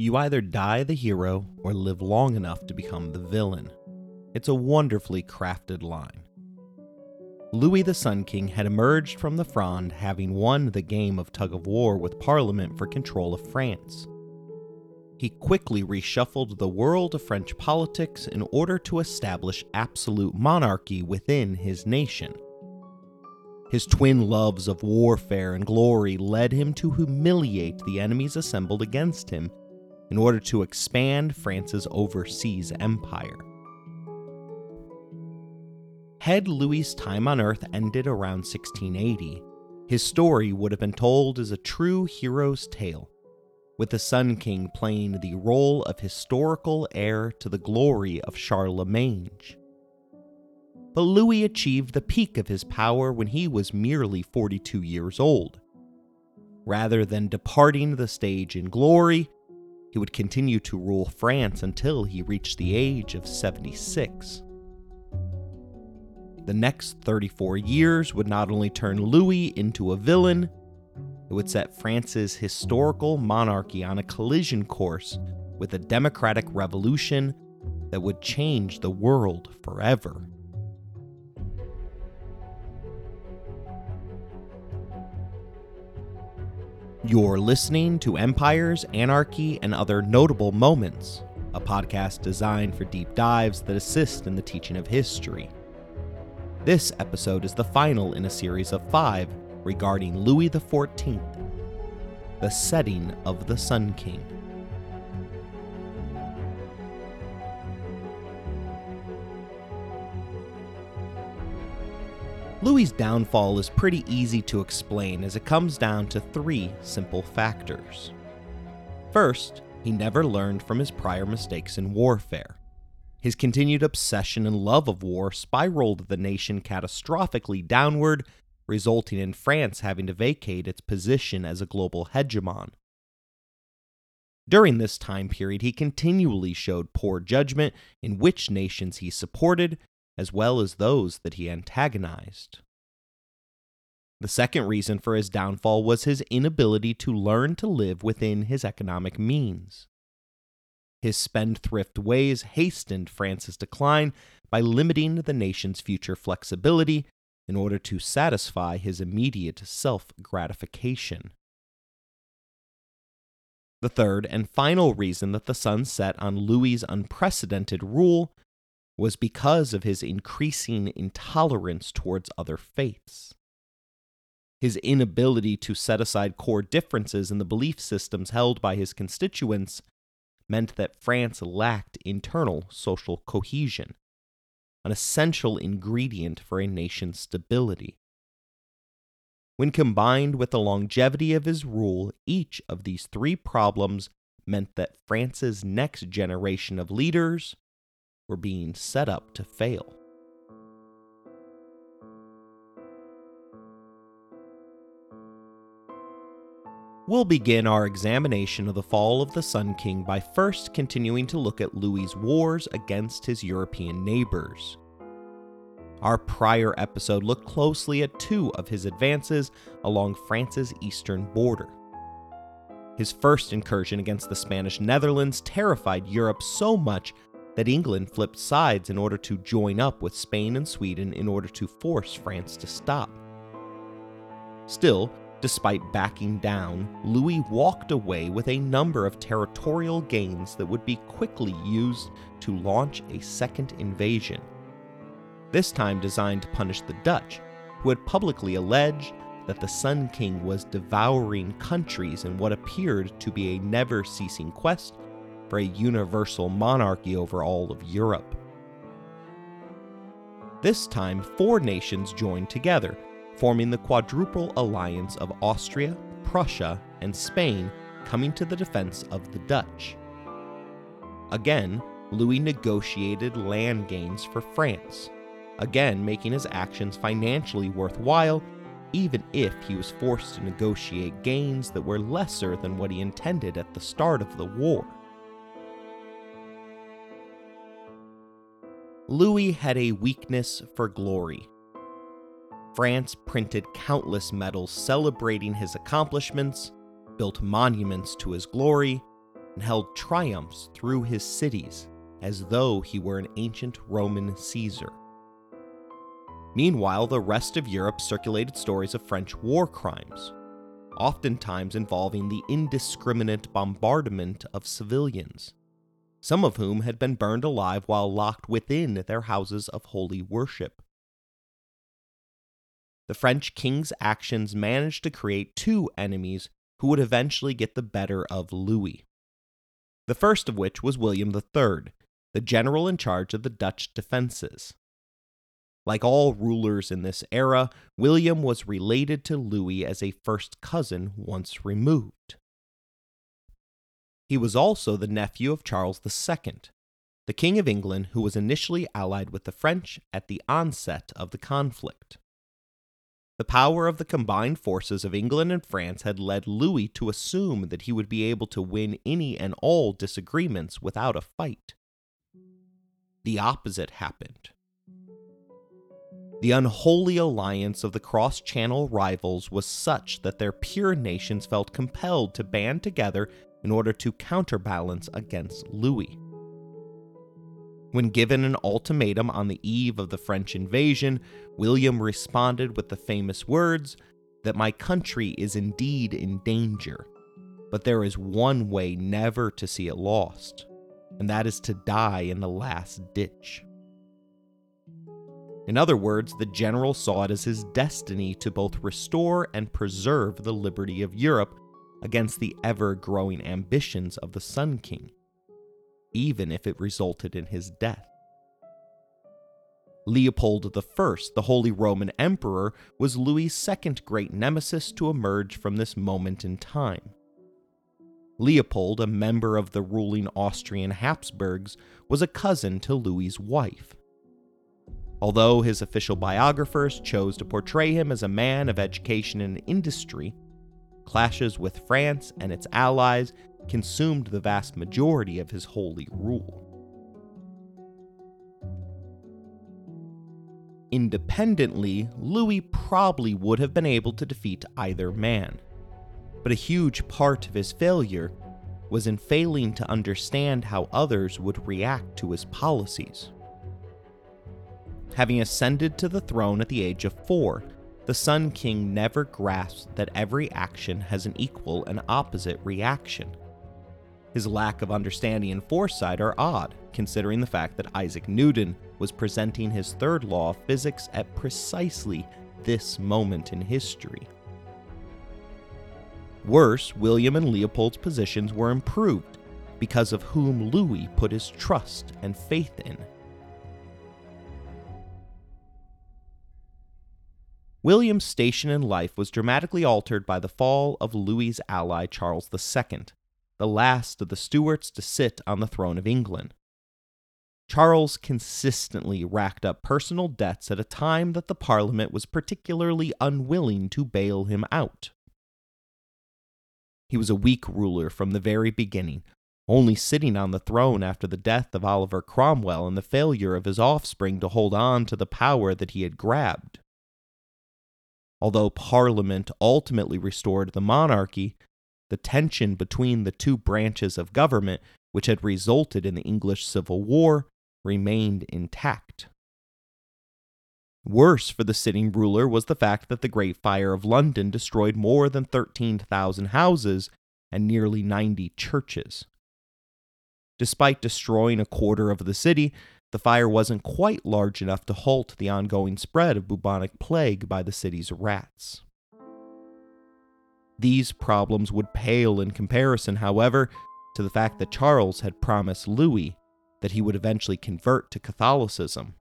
You either die the hero or live long enough to become the villain. It's a wonderfully crafted line. Louis the Sun King had emerged from the Fronde having won the game of tug of war with Parliament for control of France. He quickly reshuffled the world of French politics in order to establish absolute monarchy within his nation. His twin loves of warfare and glory led him to humiliate the enemies assembled against him in order to expand France's overseas empire. Had Louis's time on Earth ended around 1680, his story would have been told as a true hero's tale, with the Sun King playing the role of historical heir to the glory of Charlemagne but Louis achieved the peak of his power when he was merely 42 years old. Rather than departing the stage in glory, he would continue to rule France until he reached the age of 76. The next 34 years would not only turn Louis into a villain, it would set France's historical monarchy on a collision course with a democratic revolution that would change the world forever. You're listening to Empires, Anarchy, and Other Notable Moments, a podcast designed for deep dives that assist in the teaching of history. This episode is the final in a series of five regarding Louis XIV, the setting of the Sun King. Louis's downfall is pretty easy to explain as it comes down to three simple factors. First, he never learned from his prior mistakes in warfare. His continued obsession and love of war spiraled the nation catastrophically downward, resulting in France having to vacate its position as a global hegemon. During this time period, he continually showed poor judgment in which nations he supported as well as those that he antagonized. The second reason for his downfall was his inability to learn to live within his economic means. His spendthrift ways hastened France's decline by limiting the nation's future flexibility in order to satisfy his immediate self gratification. The third and final reason that the sun set on Louis's unprecedented rule was because of his increasing intolerance towards other faiths. His inability to set aside core differences in the belief systems held by his constituents meant that France lacked internal social cohesion, an essential ingredient for a nation's stability. When combined with the longevity of his rule, each of these three problems meant that France's next generation of leaders were being set up to fail. We'll begin our examination of the fall of the Sun King by first continuing to look at Louis's wars against his European neighbors. Our prior episode looked closely at two of his advances along France's eastern border. His first incursion against the Spanish Netherlands terrified Europe so much that England flipped sides in order to join up with Spain and Sweden in order to force France to stop. Still, despite backing down, Louis walked away with a number of territorial gains that would be quickly used to launch a second invasion. This time designed to punish the Dutch, who had publicly alleged that the Sun King was devouring countries in what appeared to be a never ceasing quest for a universal monarchy over all of Europe. This time, four nations joined together, forming the quadruple alliance of Austria, Prussia, and Spain coming to the defense of the Dutch. Again, Louis negotiated land gains for France, again making his actions financially worthwhile, even if he was forced to negotiate gains that were lesser than what he intended at the start of the war. Louis had a weakness for glory. France printed countless medals celebrating his accomplishments, built monuments to his glory, and held triumphs through his cities as though he were an ancient Roman Caesar. Meanwhile, the rest of Europe circulated stories of French war crimes, oftentimes involving the indiscriminate bombardment of civilians, some of whom had been burned alive while locked within their houses of holy worship. The French king's actions managed to create two enemies who would eventually get the better of Louis. The first of which was William III, the general in charge of the Dutch defenses. Like all rulers in this era, William was related to Louis as a first cousin once removed. He was also the nephew of Charles II, the King of England who was initially allied with the French at the onset of the conflict. The power of the combined forces of England and France had led Louis to assume that he would be able to win any and all disagreements without a fight. The opposite happened. The unholy alliance of the cross channel rivals was such that their pure nations felt compelled to band together in order to counterbalance against Louis. When given an ultimatum on the eve of the French invasion, William responded with the famous words that my country is indeed in danger, but there is one way never to see it lost, and that is to die in the last ditch. In other words, the general saw it as his destiny to both restore and preserve the liberty of Europe against the ever growing ambitions of the Sun King, even if it resulted in his death. Leopold I, the Holy Roman Emperor, was Louis's second great nemesis to emerge from this moment in time. Leopold, a member of the ruling Austrian Habsburgs, was a cousin to Louis's wife. Although his official biographers chose to portray him as a man of education and industry, clashes with France and its allies consumed the vast majority of his holy rule. Independently, Louis probably would have been able to defeat either man, but a huge part of his failure was in failing to understand how others would react to his policies. Having ascended to the throne at the age of four, the Sun King never grasped that every action has an equal and opposite reaction. His lack of understanding and foresight are odd, considering the fact that Isaac Newton was presenting his third law of physics at precisely this moment in history. Worse, William and Leopold's positions were improved because of whom Louis put his trust and faith in. William's station in life was dramatically altered by the fall of Louis's ally Charles II, the last of the Stuarts to sit on the throne of England. Charles consistently racked up personal debts at a time that the Parliament was particularly unwilling to bail him out. He was a weak ruler from the very beginning, only sitting on the throne after the death of Oliver Cromwell and the failure of his offspring to hold on to the power that he had grabbed. Although Parliament ultimately restored the monarchy, the tension between the two branches of government, which had resulted in the English Civil War, remained intact. Worse for the sitting ruler was the fact that the Great Fire of London destroyed more than 13,000 houses and nearly 90 churches. Despite destroying a quarter of the city, the fire wasn't quite large enough to halt the ongoing spread of bubonic plague by the city's rats. These problems would pale in comparison, however, to the fact that Charles had promised Louis that he would eventually convert to Catholicism,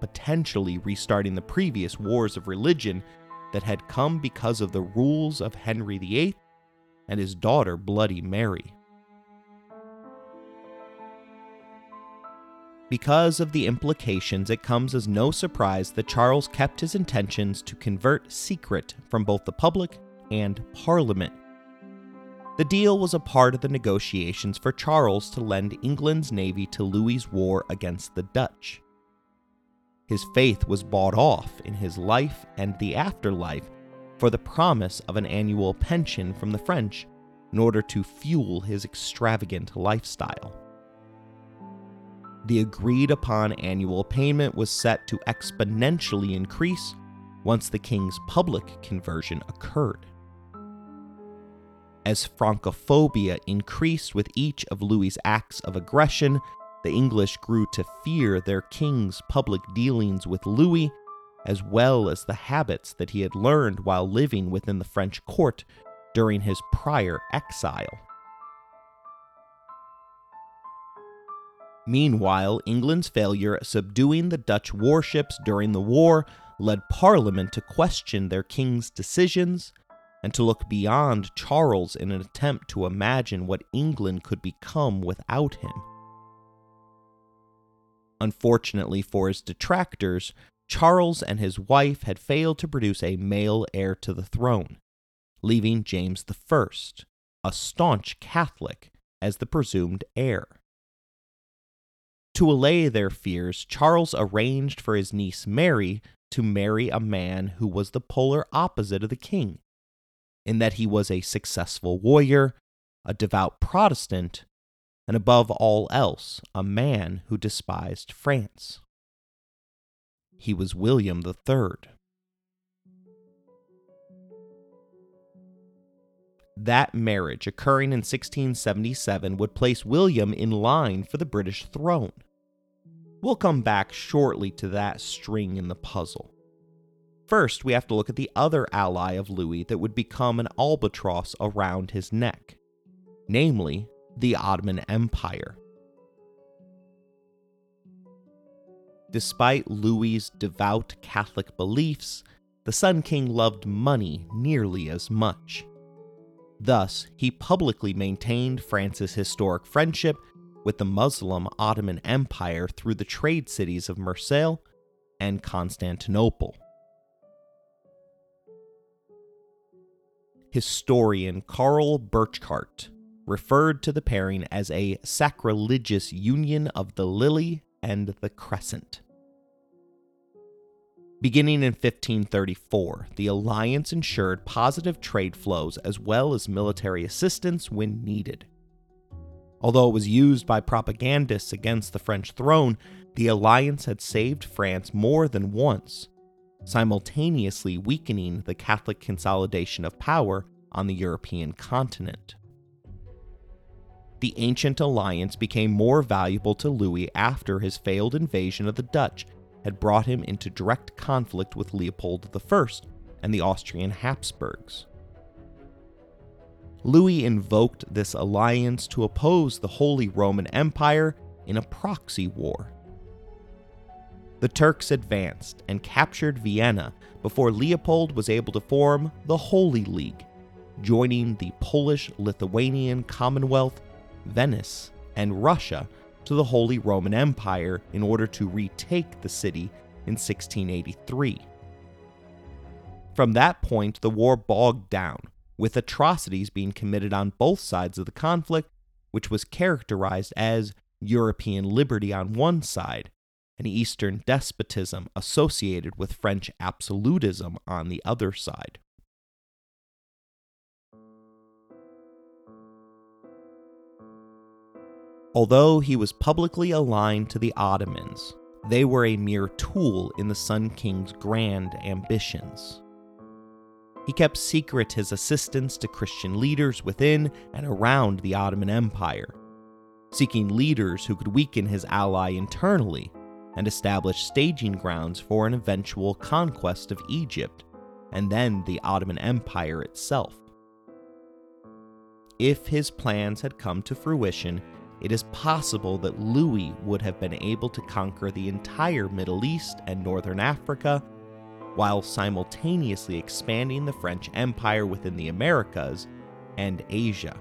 potentially restarting the previous wars of religion that had come because of the rules of Henry VIII and his daughter Bloody Mary. Because of the implications, it comes as no surprise that Charles kept his intentions to convert secret from both the public and Parliament. The deal was a part of the negotiations for Charles to lend England's navy to Louis's war against the Dutch. His faith was bought off in his life and the afterlife for the promise of an annual pension from the French in order to fuel his extravagant lifestyle. The agreed upon annual payment was set to exponentially increase once the king's public conversion occurred. As Francophobia increased with each of Louis's acts of aggression, the English grew to fear their king's public dealings with Louis, as well as the habits that he had learned while living within the French court during his prior exile. Meanwhile, England's failure at subduing the Dutch warships during the war led Parliament to question their king's decisions and to look beyond Charles in an attempt to imagine what England could become without him. Unfortunately for his detractors, Charles and his wife had failed to produce a male heir to the throne, leaving James I, a staunch Catholic, as the presumed heir. To allay their fears, Charles arranged for his niece Mary to marry a man who was the polar opposite of the king, in that he was a successful warrior, a devout Protestant, and above all else, a man who despised France. He was William III. That marriage, occurring in 1677, would place William in line for the British throne. We'll come back shortly to that string in the puzzle. First, we have to look at the other ally of Louis that would become an albatross around his neck, namely, the Ottoman Empire. Despite Louis's devout Catholic beliefs, the Sun King loved money nearly as much. Thus, he publicly maintained France's historic friendship with the Muslim Ottoman Empire through the trade cities of Marseille and Constantinople. Historian Karl Burckhardt referred to the pairing as a sacrilegious union of the lily and the crescent. Beginning in 1534, the alliance ensured positive trade flows as well as military assistance when needed. Although it was used by propagandists against the French throne, the alliance had saved France more than once, simultaneously weakening the Catholic consolidation of power on the European continent. The ancient alliance became more valuable to Louis after his failed invasion of the Dutch had brought him into direct conflict with Leopold I and the Austrian Habsburgs. Louis invoked this alliance to oppose the Holy Roman Empire in a proxy war. The Turks advanced and captured Vienna before Leopold was able to form the Holy League, joining the Polish Lithuanian Commonwealth, Venice, and Russia to the Holy Roman Empire in order to retake the city in 1683. From that point, the war bogged down, with atrocities being committed on both sides of the conflict, which was characterized as European liberty on one side and Eastern despotism associated with French absolutism on the other side. Although he was publicly aligned to the Ottomans, they were a mere tool in the Sun King's grand ambitions. He kept secret his assistance to Christian leaders within and around the Ottoman Empire, seeking leaders who could weaken his ally internally and establish staging grounds for an eventual conquest of Egypt and then the Ottoman Empire itself. If his plans had come to fruition, it is possible that Louis would have been able to conquer the entire Middle East and Northern Africa while simultaneously expanding the French Empire within the Americas and Asia.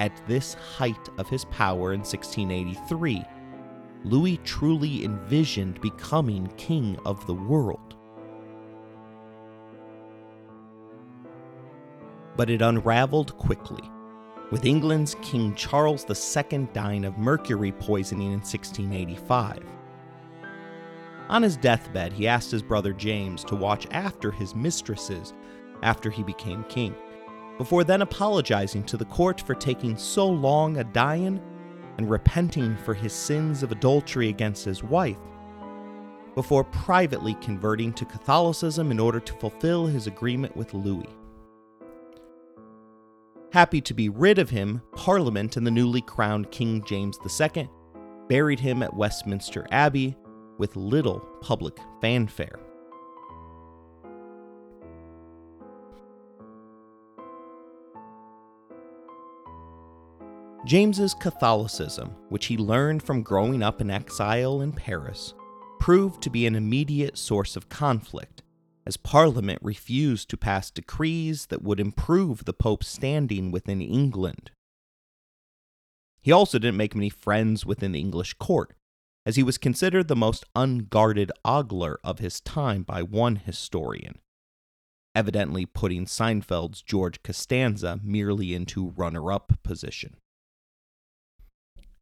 At this height of his power in 1683, Louis truly envisioned becoming king of the world. But it unraveled quickly, with England's King Charles II dying of mercury poisoning in 1685. On his deathbed, he asked his brother James to watch after his mistresses after he became king, before then apologizing to the court for taking so long a dying and repenting for his sins of adultery against his wife, before privately converting to Catholicism in order to fulfill his agreement with Louis. Happy to be rid of him, Parliament and the newly crowned King James II buried him at Westminster Abbey with little public fanfare. James's Catholicism, which he learned from growing up in exile in Paris, proved to be an immediate source of conflict, as Parliament refused to pass decrees that would improve the Pope's standing within England. He also didn't make many friends within the English court, as he was considered the most unguarded ogler of his time by one historian, evidently putting Seinfeld's George Costanza merely into runner up position.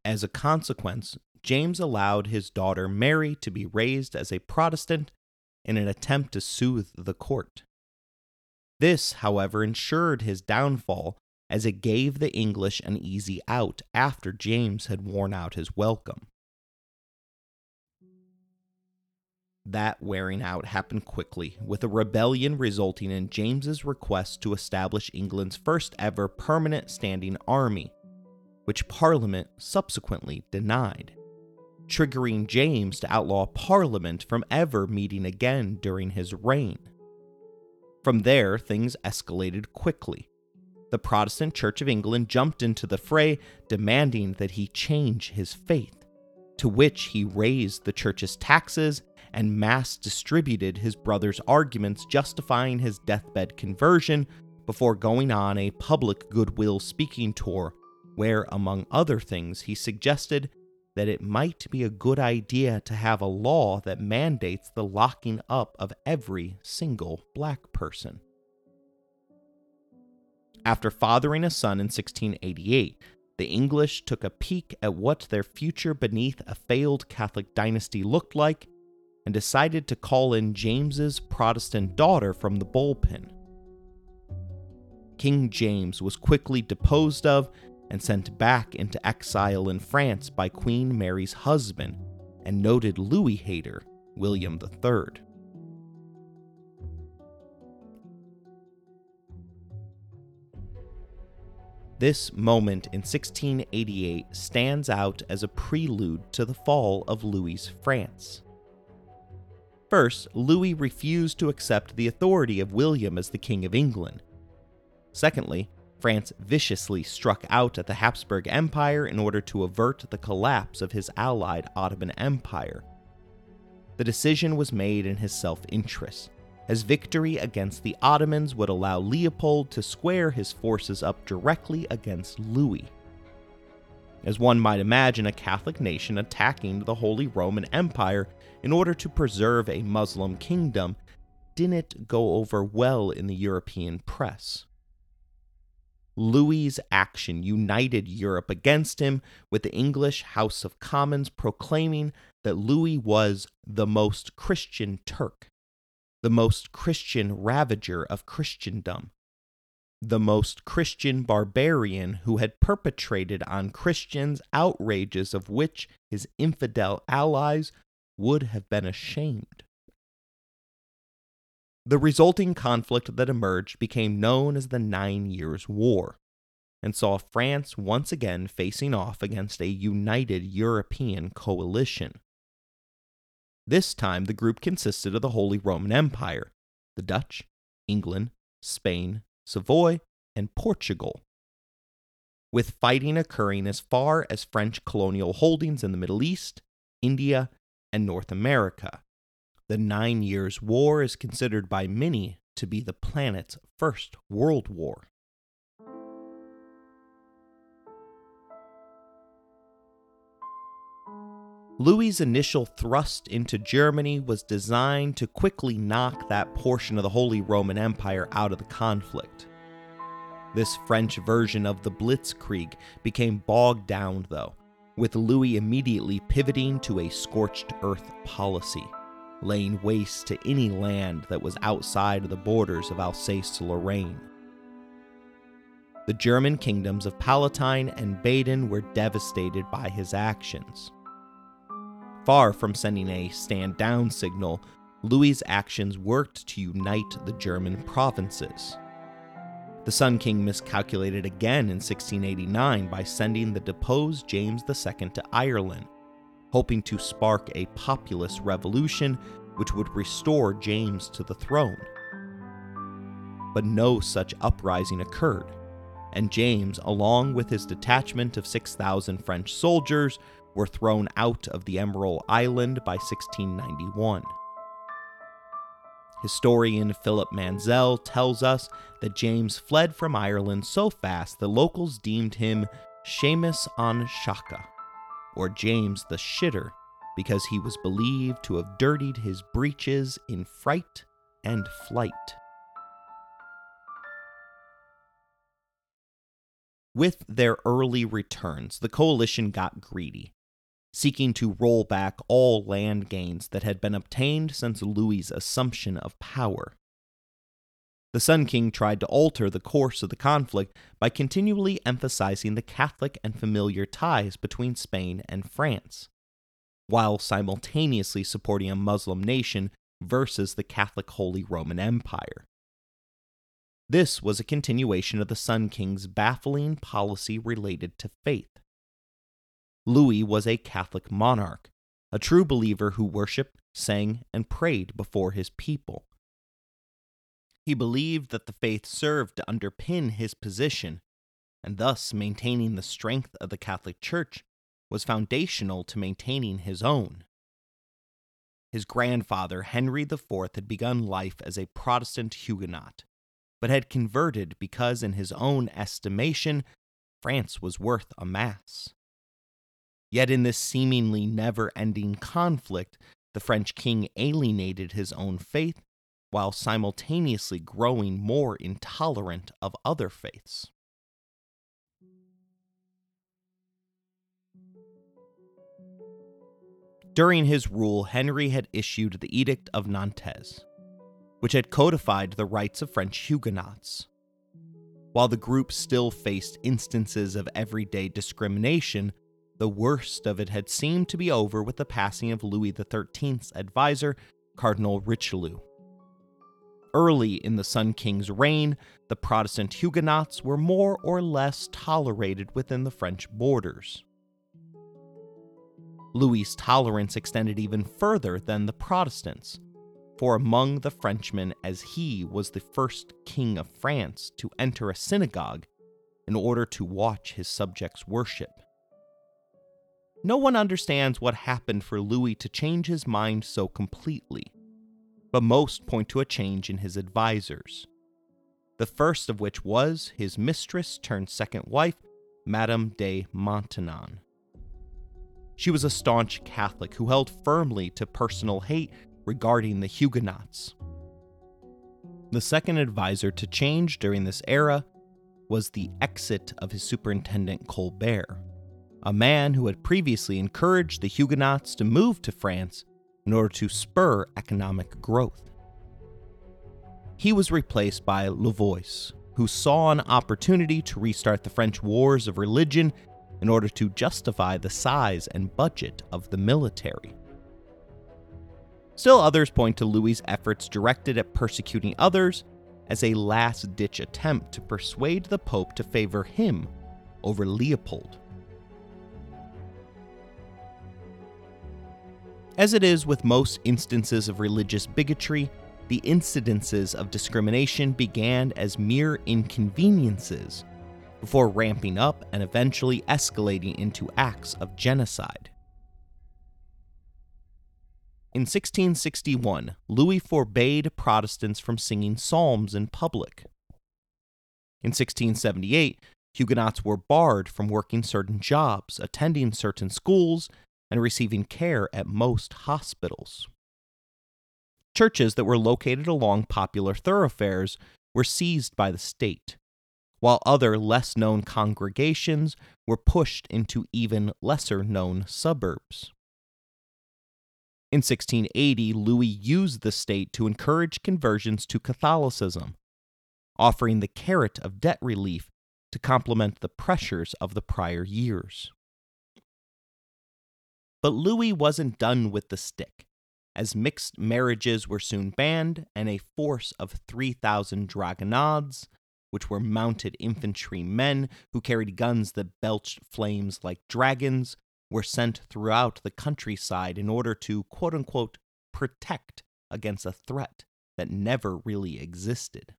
As a consequence, James allowed his daughter Mary to be raised as a Protestant in an attempt to soothe the court. This, however, ensured his downfall as it gave the English an easy out after James had worn out his welcome. That wearing out happened quickly, with a rebellion resulting in James's request to establish England's first ever permanent standing army, which Parliament subsequently denied, triggering James to outlaw Parliament from ever meeting again during his reign. From there, things escalated quickly. The Protestant Church of England jumped into the fray, demanding that he change his faith, to which he raised the church's taxes and mass distributed his brother's arguments justifying his deathbed conversion before going on a public goodwill speaking tour where, among other things, he suggested that it might be a good idea to have a law that mandates the locking up of every single black person. After fathering a son in 1688, the English took a peek at what their future beneath a failed Catholic dynasty looked like and decided to call in James's Protestant daughter from the bullpen. King James was quickly deposed of and sent back into exile in France by Queen Mary's husband and noted Louis hater, William III. This moment in 1688 stands out as a prelude to the fall of Louis' France. First, Louis refused to accept the authority of William as the King of England. Secondly, France viciously struck out at the Habsburg Empire in order to avert the collapse of his allied Ottoman Empire. The decision was made in his self interest, as victory against the Ottomans would allow Leopold to square his forces up directly against Louis. As one might imagine, a Catholic nation attacking the Holy Roman Empire in order to preserve a Muslim kingdom didn't go over well in the European press. Louis's action united Europe against him, with the English House of Commons proclaiming that Louis was the most Christian Turk, the most Christian ravager of Christendom, the most Christian barbarian who had perpetrated on Christians outrages of which his infidel allies would have been ashamed. The resulting conflict that emerged became known as the Nine Years' War and saw France once again facing off against a united European coalition. This time, the group consisted of the Holy Roman Empire, the Dutch, England, Spain, Savoy, and Portugal. With fighting occurring as far as French colonial holdings in the Middle East, India, and North America, the Nine Years' War is considered by many to be the planet's first world war. Louis's initial thrust into Germany was designed to quickly knock that portion of the Holy Roman Empire out of the conflict. This French version of the Blitzkrieg became bogged down, though, with Louis immediately pivoting to a scorched earth policy laying waste to any land that was outside of the borders of Alsace Lorraine. the German kingdoms of Palatine and Baden were devastated by his actions. Far from sending a stand down signal, Louis's actions worked to unite the German provinces. The Sun King miscalculated again in 1689 by sending the deposed James II to Ireland, hoping to spark a populist revolution which would restore James to the throne. But no such uprising occurred, and James, along with his detachment of 6,000 French soldiers, were thrown out of the Emerald Island by 1691. Historian Philip Mansel tells us that James fled from Ireland so fast the locals deemed him Seamus an Chaca, or James the Shitter, because he was believed to have dirtied his breeches in fright and flight. With their early returns, the coalition got greedy seeking to roll back all land gains that had been obtained since Louis's assumption of power. The Sun King tried to alter the course of the conflict by continually emphasizing the Catholic and familiar ties between Spain and France, while simultaneously supporting a Muslim nation versus the Catholic Holy Roman Empire. This was a continuation of the Sun King's baffling policy related to faith. Louis was a Catholic monarch, a true believer who worshiped, sang, and prayed before his people. He believed that the faith served to underpin his position, and thus maintaining the strength of the Catholic Church was foundational to maintaining his own. His grandfather, Henry IV, had begun life as a Protestant Huguenot, but had converted because, in his own estimation, France was worth a Mass. Yet in this seemingly never ending conflict, the French king alienated his own faith while simultaneously growing more intolerant of other faiths. During his rule, Henry had issued the Edict of Nantes, which had codified the rights of French Huguenots. While the group still faced instances of everyday discrimination, the worst of it had seemed to be over with the passing of Louis XIII's advisor, Cardinal Richelieu. Early in the Sun King's reign, the Protestant Huguenots were more or less tolerated within the French borders. Louis's tolerance extended even further than the Protestants, for among the Frenchmen, as he was the first king of France to enter a synagogue in order to watch his subjects worship. No one understands what happened for Louis to change his mind so completely, but most point to a change in his advisors. The first of which was his mistress turned second wife, Madame de Maintenon. She was a staunch Catholic who held firmly to personal hate regarding the Huguenots. The second advisor to change during this era was the exit of his superintendent Colbert a man who had previously encouraged the Huguenots to move to France in order to spur economic growth. He was replaced by Louvois, who saw an opportunity to restart the French wars of religion in order to justify the size and budget of the military. Still, others point to Louis's efforts directed at persecuting others as a last ditch attempt to persuade the Pope to favor him over Leopold. As it is with most instances of religious bigotry, the incidences of discrimination began as mere inconveniences before ramping up and eventually escalating into acts of genocide. In 1661, Louis forbade Protestants from singing psalms in public. In 1678, Huguenots were barred from working certain jobs, attending certain schools, and receiving care at most hospitals. Churches that were located along popular thoroughfares were seized by the state, while other less known congregations were pushed into even lesser known suburbs. In 1680, Louis used the state to encourage conversions to Catholicism, offering the carrot of debt relief to complement the pressures of the prior years. But Louis wasn't done with the stick, as mixed marriages were soon banned and a force of 3,000 dragonnades, which were mounted infantry men who carried guns that belched flames like dragons, were sent throughout the countryside in order to quote unquote protect against a threat that never really existed.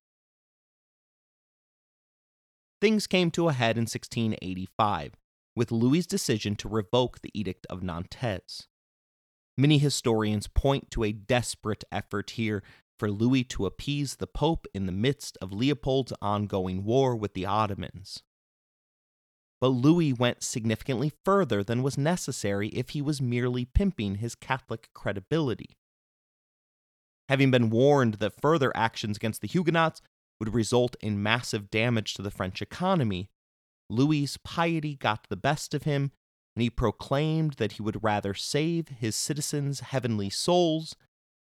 Things came to a head in 1685 with Louis's decision to revoke the Edict of Nantes. Many historians point to a desperate effort here for Louis to appease the Pope in the midst of Leopold's ongoing war with the Ottomans. But Louis went significantly further than was necessary if he was merely pimping his Catholic credibility. Having been warned that further actions against the Huguenots would result in massive damage to the French economy, Louis's piety got the best of him, and he proclaimed that he would rather save his citizens' heavenly souls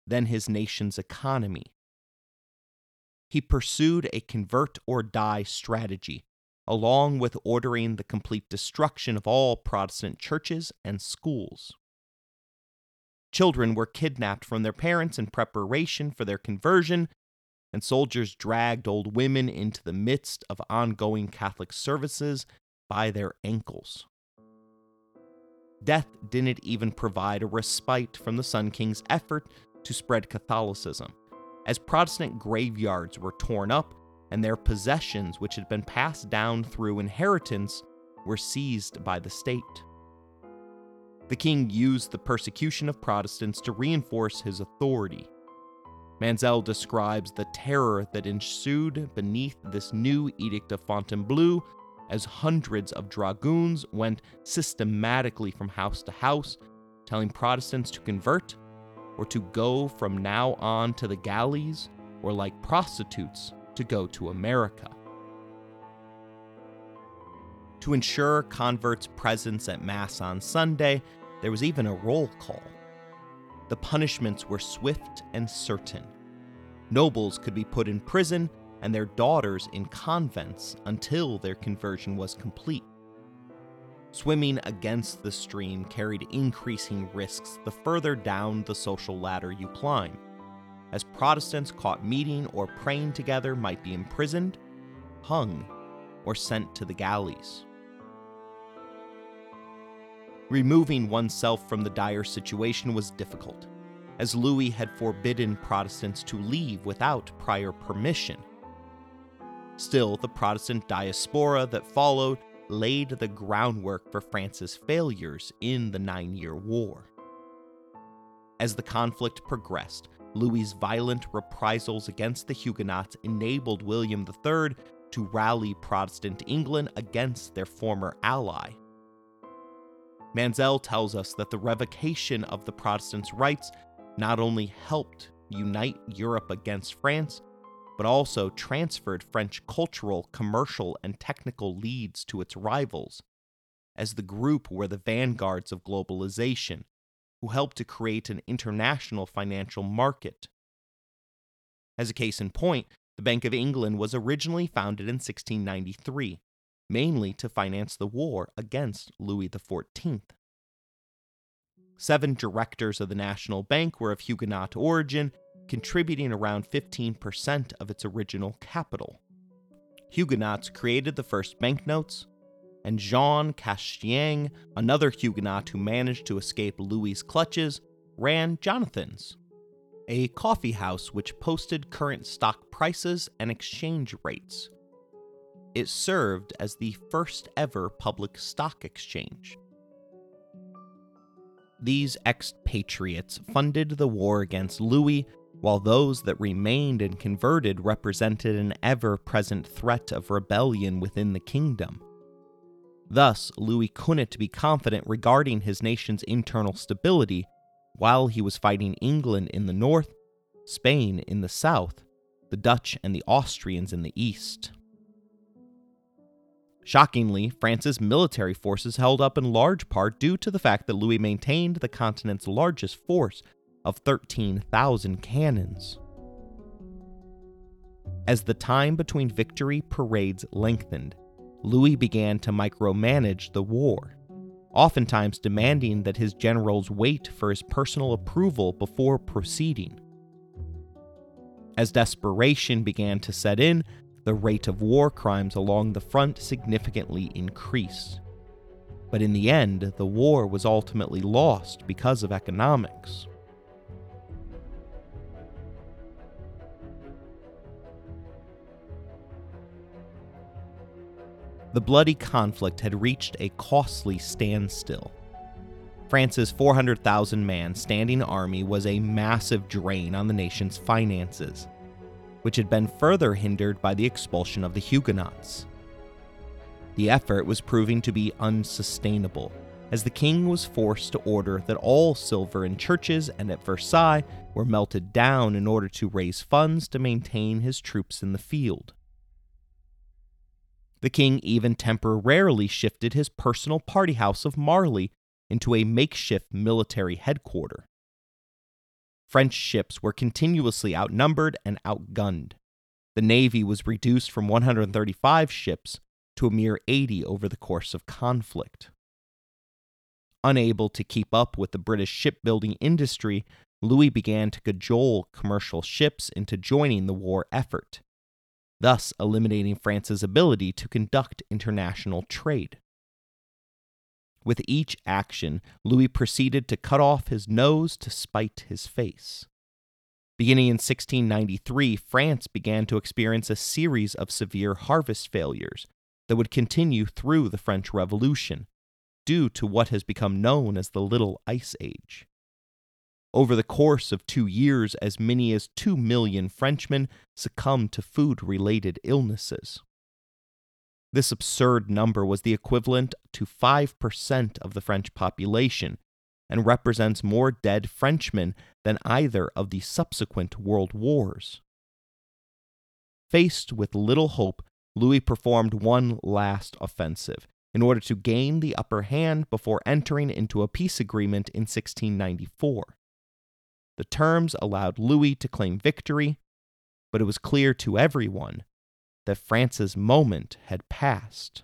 than his nation's economy. He pursued a convert or die strategy, along with ordering the complete destruction of all Protestant churches and schools. Children were kidnapped from their parents in preparation for their conversion, and soldiers dragged old women into the midst of ongoing Catholic services by their ankles. Death didn't even provide a respite from the Sun King's effort to spread Catholicism, as Protestant graveyards were torn up and their possessions, which had been passed down through inheritance, were seized by the state. The king used the persecution of Protestants to reinforce his authority. Mansel describes the terror that ensued beneath this new Edict of Fontainebleau as hundreds of dragoons went systematically from house to house, telling Protestants to convert or to go from now on to the galleys, or like prostitutes, to go to America. To ensure converts' presence at Mass on Sunday, there was even a roll call. The punishments were swift and certain. Nobles could be put in prison and their daughters in convents until their conversion was complete. Swimming against the stream carried increasing risks the further down the social ladder you climb, as Protestants caught meeting or praying together might be imprisoned, hung, or sent to the galleys. Removing oneself from the dire situation was difficult, as Louis had forbidden Protestants to leave without prior permission. Still, the Protestant diaspora that followed laid the groundwork for France's failures in the Nine Year War. As the conflict progressed, Louis's violent reprisals against the Huguenots enabled William III to rally Protestant England against their former ally. Mansel tells us that the revocation of the Protestants' rights not only helped unite Europe against France, but also transferred French cultural, commercial, and technical leads to its rivals, as the group were the vanguards of globalization, who helped to create an international financial market. As a case in point, the Bank of England was originally founded in 1693, mainly to finance the war against Louis XIV. Seven directors of the National Bank were of Huguenot origin contributing around 15% of its original capital. Huguenots created the first banknotes, and Jean Castaing, another Huguenot who managed to escape Louis's clutches, ran Jonathan's, a coffee house which posted current stock prices and exchange rates. It served as the first ever public stock exchange. These expatriates funded the war against Louis while those that remained and converted represented an ever present threat of rebellion within the kingdom. Thus, Louis couldn't be confident regarding his nation's internal stability while he was fighting England in the north, Spain in the south, the Dutch and the Austrians in the east. Shockingly, France's military forces held up in large part due to the fact that Louis maintained the continent's largest force of 13,000 cannons. As the time between victory parades lengthened, Louis began to micromanage the war, oftentimes demanding that his generals wait for his personal approval before proceeding. As desperation began to set in, the rate of war crimes along the front significantly increased. But in the end, the war was ultimately lost because of economics. The bloody conflict had reached a costly standstill. France's 400,000 man standing army was a massive drain on the nation's finances, which had been further hindered by the expulsion of the Huguenots. The effort was proving to be unsustainable, as the king was forced to order that all silver in churches and at Versailles were melted down in order to raise funds to maintain his troops in the field. The king even temporarily shifted his personal party house of Marly into a makeshift military headquarters. French ships were continuously outnumbered and outgunned. The navy was reduced from 135 ships to a mere 80 over the course of conflict. Unable to keep up with the British shipbuilding industry, Louis began to cajole commercial ships into joining the war effort, thus eliminating France's ability to conduct international trade. With each action, Louis proceeded to cut off his nose to spite his face. Beginning in 1693, France began to experience a series of severe harvest failures that would continue through the French Revolution, due to what has become known as the Little Ice Age. Over the course of two years, as many as two million Frenchmen succumbed to food related illnesses. This absurd number was the equivalent to 5% of the French population and represents more dead Frenchmen than either of the subsequent world wars. Faced with little hope, Louis performed one last offensive in order to gain the upper hand before entering into a peace agreement in 1694. The terms allowed Louis to claim victory, but it was clear to everyone that France's moment had passed.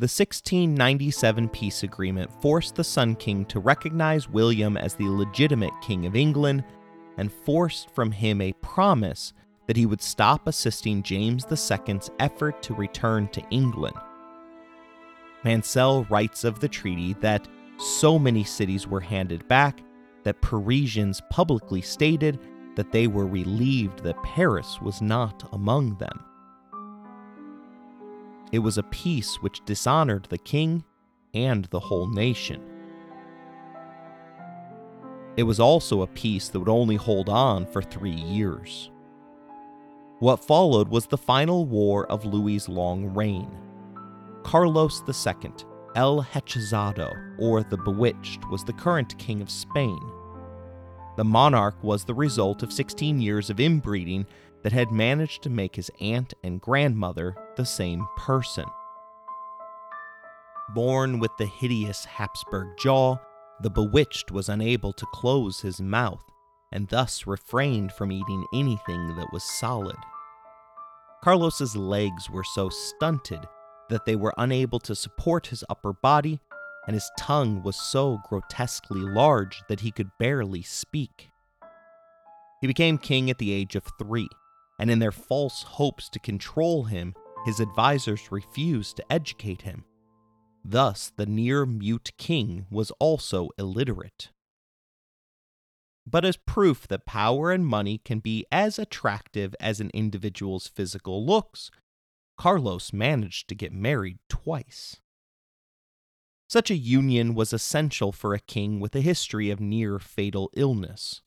The 1697 peace agreement forced the Sun King to recognize William as the legitimate King of England and forced from him a promise that he would stop assisting James II's effort to return to England. Mansel writes of the treaty that so many cities were handed back that Parisians publicly stated that they were relieved that Paris was not among them. It was a peace which dishonored the king and the whole nation. It was also a peace that would only hold on for three years. What followed was the final war of Louis's long reign. Carlos II, El Hechizado, or the Bewitched, was the current king of Spain. The monarch was the result of 16 years of inbreeding that had managed to make his aunt and grandmother the same person. Born with the hideous Habsburg jaw, the Bewitched was unable to close his mouth and thus refrained from eating anything that was solid. Carlos's legs were so stunted that they were unable to support his upper body, and his tongue was so grotesquely large that he could barely speak. He became king at the age of three, and in their false hopes to control him, his advisers refused to educate him. Thus, the near mute king was also illiterate. But as proof that power and money can be as attractive as an individual's physical looks, Carlos managed to get married twice. Such a union was essential for a king with a history of near fatal illness.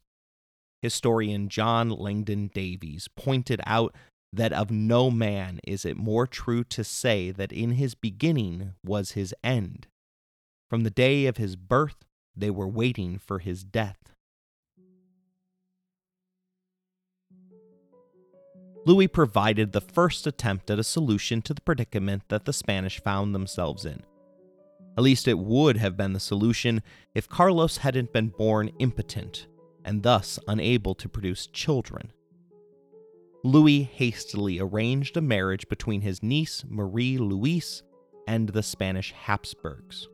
Historian John Langdon Davies pointed out that of no man is it more true to say that in his beginning was his end. From the day of his birth, they were waiting for his death. Louis provided the first attempt at a solution to the predicament that the Spanish found themselves in. At least it would have been the solution if Carlos hadn't been born impotent and thus unable to produce children. Louis hastily arranged a marriage between his niece Marie Louise and the Spanish Habsburgs.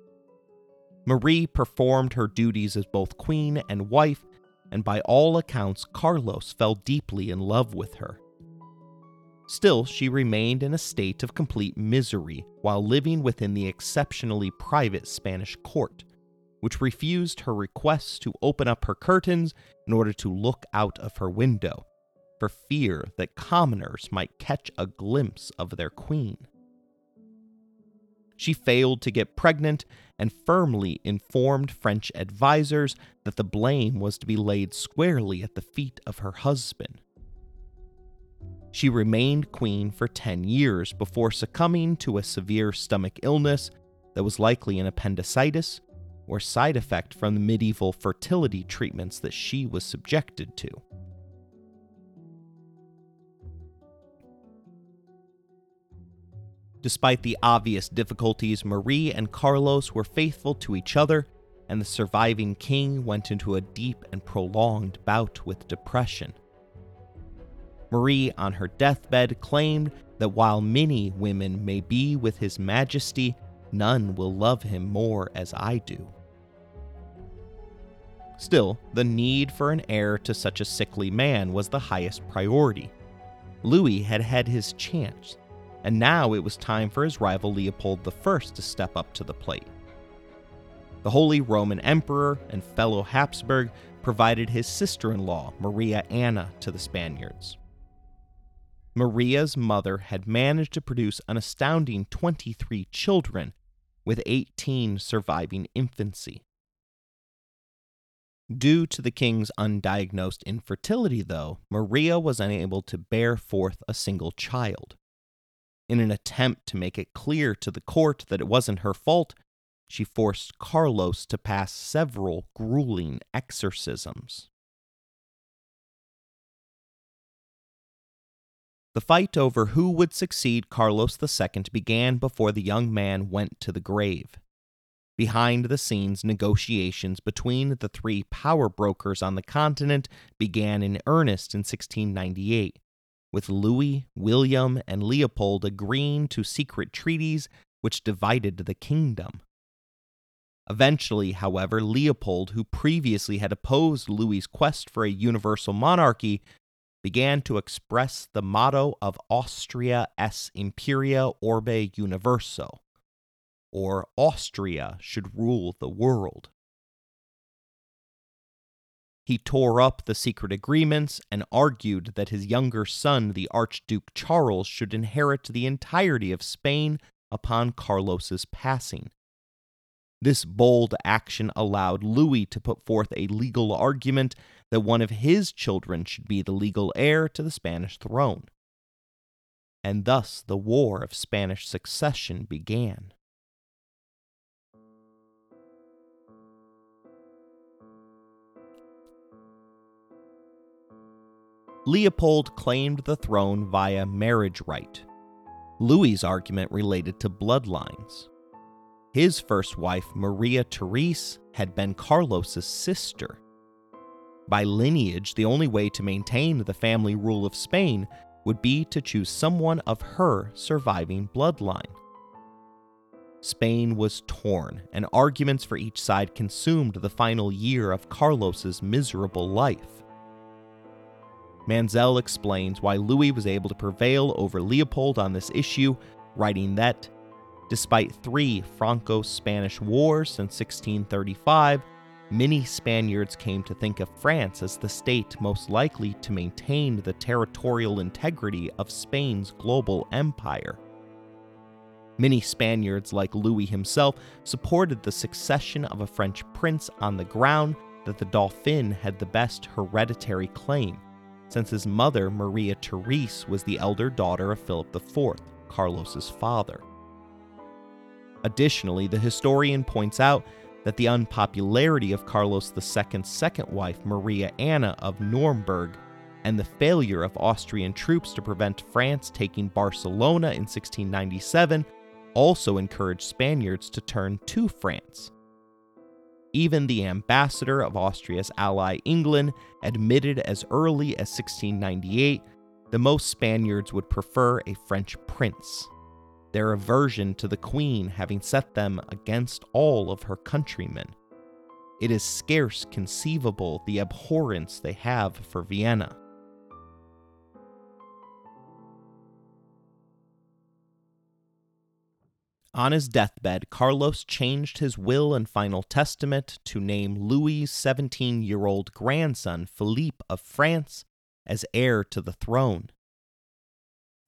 Marie performed her duties as both queen and wife, and by all accounts, Carlos fell deeply in love with her. Still, she remained in a state of complete misery while living within the exceptionally private Spanish court, which refused her requests to open up her curtains in order to look out of her window, for fear that commoners might catch a glimpse of their queen. She failed to get pregnant and firmly informed French advisers that the blame was to be laid squarely at the feet of her husband. She remained queen for 10 years before succumbing to a severe stomach illness that was likely an appendicitis or side effect from the medieval fertility treatments that she was subjected to. Despite the obvious difficulties, Marie and Carlos were faithful to each other, and the surviving king went into a deep and prolonged bout with depression. Marie, on her deathbed, claimed that while many women may be with His Majesty, none will love him more as I do. Still, the need for an heir to such a sickly man was the highest priority. Louis had had his chance, and now it was time for his rival Leopold I to step up to the plate. The Holy Roman Emperor and fellow Habsburg provided his sister in law, Maria Anna, to the Spaniards. Maria's mother had managed to produce an astounding 23 children, with 18 surviving infancy. Due to the king's undiagnosed infertility, though, Maria was unable to bear forth a single child. In an attempt to make it clear to the court that it wasn't her fault, she forced Carlos to pass several grueling exorcisms. The fight over who would succeed Carlos II began before the young man went to the grave. Behind the scenes, negotiations between the three power brokers on the continent began in earnest in 1698, with Louis, William, and Leopold agreeing to secret treaties which divided the kingdom. Eventually, however, Leopold, who previously had opposed Louis's quest for a universal monarchy, began to express the motto of Austria es Imperia Orbe Universo, or Austria should rule the world. He tore up the secret agreements and argued that his younger son, the Archduke Charles, should inherit the entirety of Spain upon Carlos's passing, this bold action allowed Louis to put forth a legal argument that one of his children should be the legal heir to the Spanish throne. And thus the War of Spanish Succession began. Leopold claimed the throne via marriage right. Louis's argument related to bloodlines. His first wife, Maria Therese, had been Carlos's sister. By lineage, the only way to maintain the family rule of Spain would be to choose someone of her surviving bloodline. Spain was torn, and arguments for each side consumed the final year of Carlos's miserable life. Mansel explains why Louis was able to prevail over Leopold on this issue, writing that Despite three Franco Spanish wars since 1635, many Spaniards came to think of France as the state most likely to maintain the territorial integrity of Spain's global empire. Many Spaniards, like Louis himself, supported the succession of a French prince on the ground that the Dauphin had the best hereditary claim, since his mother, Maria Therese, was the elder daughter of Philip IV, Carlos's father. Additionally, the historian points out that the unpopularity of Carlos II's second wife, Maria Anna of Nuremberg, and the failure of Austrian troops to prevent France taking Barcelona in 1697 also encouraged Spaniards to turn to France. Even the ambassador of Austria's ally England admitted as early as 1698 that most Spaniards would prefer a French prince, their aversion to the queen having set them against all of her countrymen. It is scarce conceivable the abhorrence they have for Vienna. On his deathbed, Carlos changed his will and final testament to name Louis's 17 year old grandson, Philippe of France, as heir to the throne.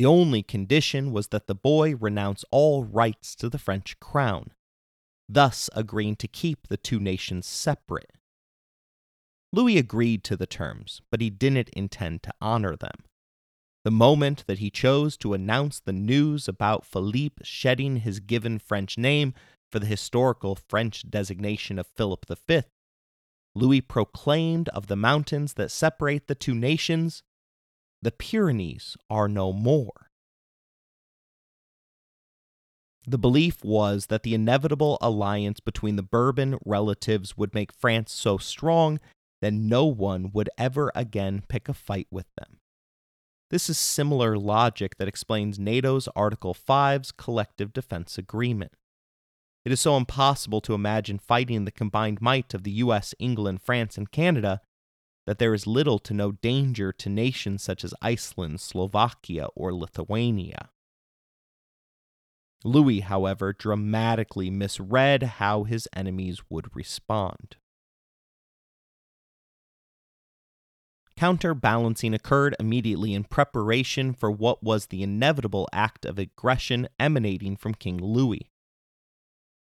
The only condition was that the boy renounce all rights to the French crown, thus agreeing to keep the two nations separate. Louis agreed to the terms, but he didn't intend to honor them. The moment that he chose to announce the news about Philippe shedding his given French name for the historical French designation of Philip V, Louis proclaimed of the mountains that separate the two nations, the Pyrenees are no more. The belief was that the inevitable alliance between the Bourbon relatives would make France so strong that no one would ever again pick a fight with them. This is similar logic that explains NATO's Article 5's collective defense agreement. It is so impossible to imagine fighting the combined might of the US, England, France, and Canada that there is little to no danger to nations such as Iceland, Slovakia, or Lithuania. Louis, however, dramatically misread how his enemies would respond. Counterbalancing occurred immediately in preparation for what was the inevitable act of aggression emanating from King Louis.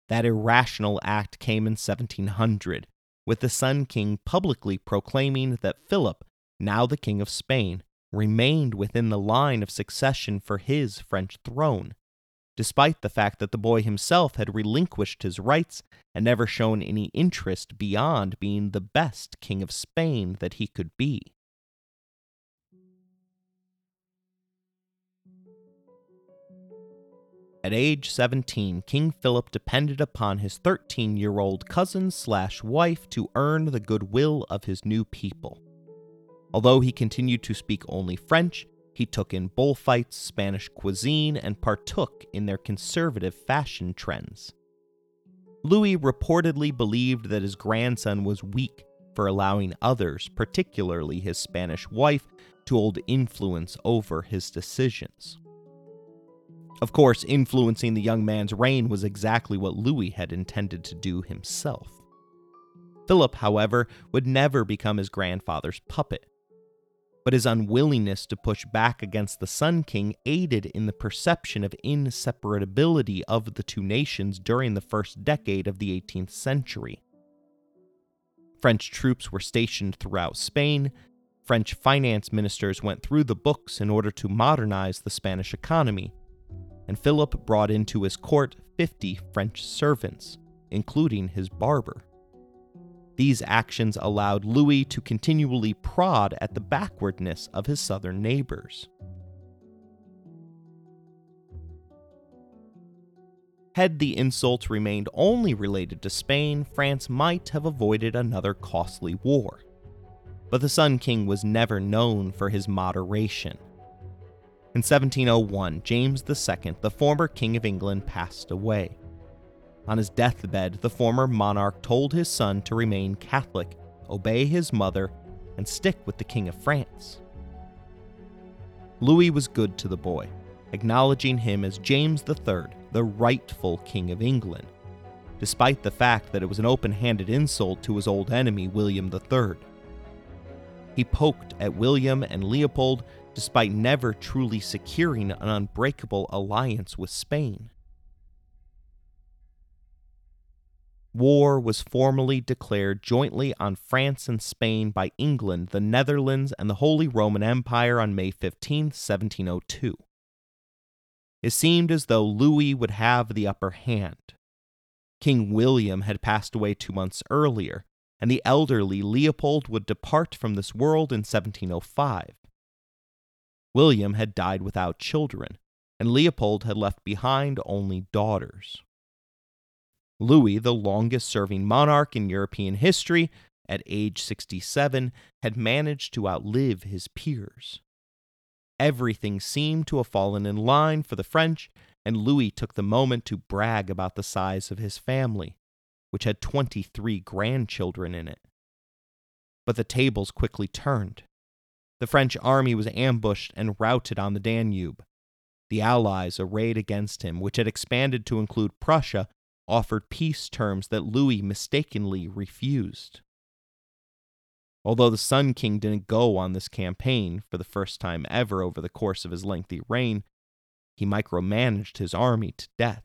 That irrational act came in 1700, with the Sun King publicly proclaiming that Philip, now the King of Spain, remained within the line of succession for his French throne, despite the fact that the boy himself had relinquished his rights and never shown any interest beyond being the best King of Spain that he could be. At age 17, King Philip depended upon his 13 year old cousin slash wife to earn the goodwill of his new people. Although he continued to speak only French, he took in bullfights, Spanish cuisine, and partook in their conservative fashion trends. Louis reportedly believed that his grandson was weak for allowing others, particularly his Spanish wife, to hold influence over his decisions. Of course, influencing the young man's reign was exactly what Louis had intended to do himself. Philip, however, would never become his grandfather's puppet. But his unwillingness to push back against the Sun King aided in the perception of inseparability of the two nations during the first decade of the 18th century. French troops were stationed throughout Spain. French finance ministers went through the books in order to modernize the Spanish economy and Philip brought into his court 50 French servants, including his barber. These actions allowed Louis to continually prod at the backwardness of his southern neighbors. Had the insults remained only related to Spain, France might have avoided another costly war. But the Sun King was never known for his moderation. In 1701, James II, the former King of England, passed away. On his deathbed, the former monarch told his son to remain Catholic, obey his mother, and stick with the King of France. Louis was good to the boy, acknowledging him as James III, the rightful King of England, despite the fact that it was an open handed insult to his old enemy, William III. He poked at William and Leopold despite never truly securing an unbreakable alliance with Spain. War was formally declared jointly on France and Spain by England, the Netherlands, and the Holy Roman Empire on May 15, 1702. It seemed as though Louis would have the upper hand. King William had passed away two months earlier, and the elderly Leopold would depart from this world in 1705. William had died without children, and Leopold had left behind only daughters. Louis, the longest serving monarch in European history, at age 67, had managed to outlive his peers. Everything seemed to have fallen in line for the French, and Louis took the moment to brag about the size of his family, which had 23 grandchildren in it. But the tables quickly turned. The French army was ambushed and routed on the Danube. The Allies, arrayed against him, which had expanded to include Prussia, offered peace terms that Louis mistakenly refused. Although the Sun King didn't go on this campaign for the first time ever over the course of his lengthy reign, he micromanaged his army to death.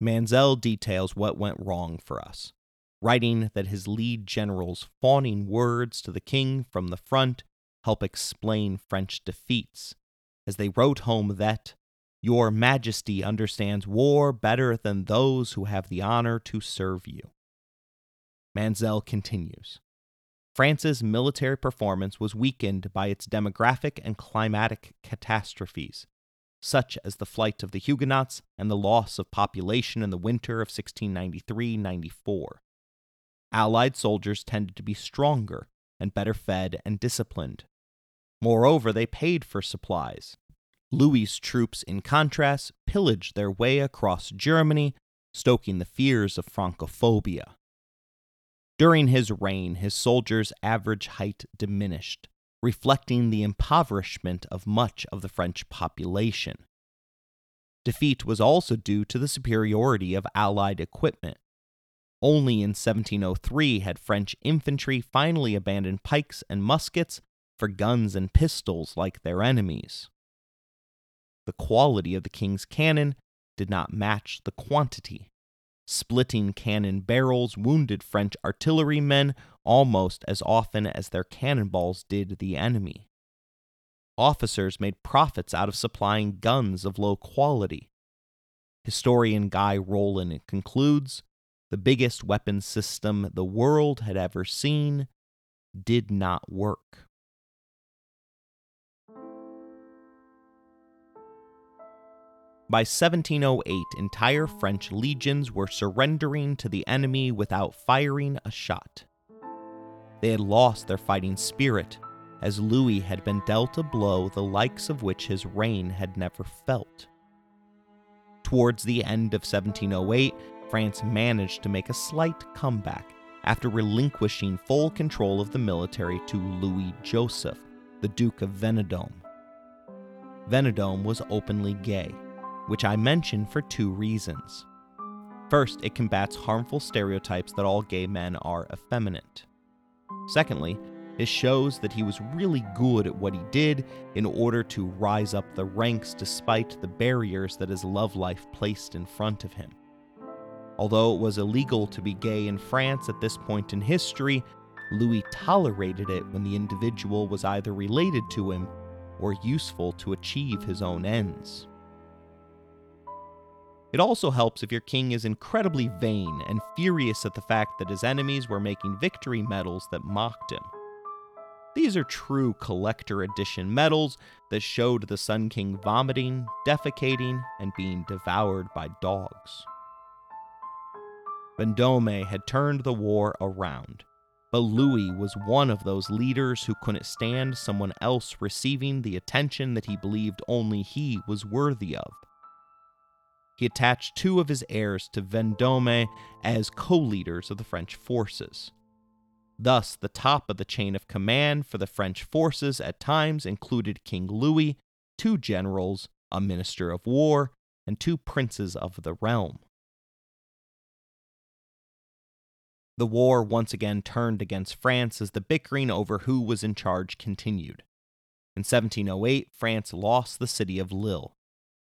Mansel details what went wrong for us, writing that his lead generals' fawning words to the king from the front help explain French defeats, as they wrote home that your Majesty understands war better than those who have the honor to serve you. Mansel continues France's military performance was weakened by its demographic and climatic catastrophes, such as the flight of the Huguenots and the loss of population in the winter of 1693 94. Allied soldiers tended to be stronger and better fed and disciplined. Moreover, they paid for supplies, Louis's troops, in contrast, pillaged their way across Germany, stoking the fears of Francophobia. During his reign, his soldiers' average height diminished, reflecting the impoverishment of much of the French population. Defeat was also due to the superiority of Allied equipment. Only in 1703 had French infantry finally abandoned pikes and muskets for guns and pistols like their enemies the quality of the king's cannon did not match the quantity. Splitting cannon barrels wounded French artillerymen almost as often as their cannonballs did the enemy. Officers made profits out of supplying guns of low quality. Historian Guy Rowlands concludes the biggest weapon system the world had ever seen did not work. By 1708, entire French legions were surrendering to the enemy without firing a shot. They had lost their fighting spirit, as Louis had been dealt a blow the likes of which his reign had never felt. Towards the end of 1708, France managed to make a slight comeback after relinquishing full control of the military to Louis Joseph, the Duke of Vendôme. Vendôme was openly gay which I mention for two reasons. First, it combats harmful stereotypes that all gay men are effeminate. Secondly, it shows that he was really good at what he did in order to rise up the ranks despite the barriers that his love life placed in front of him. Although it was illegal to be gay in France at this point in history, Louis tolerated it when the individual was either related to him or useful to achieve his own ends. It also helps if your king is incredibly vain and furious at the fact that his enemies were making victory medals that mocked him. These are true collector edition medals that showed the Sun King vomiting, defecating, and being devoured by dogs. Vendôme had turned the war around, but Louis was one of those leaders who couldn't stand someone else receiving the attention that he believed only he was worthy of he attached two of his heirs to Vendôme as co leaders of the French forces. Thus, the top of the chain of command for the French forces at times included King Louis, two generals, a minister of war, and two princes of the realm. The war once again turned against France as the bickering over who was in charge continued. In 1708, France lost the city of Lille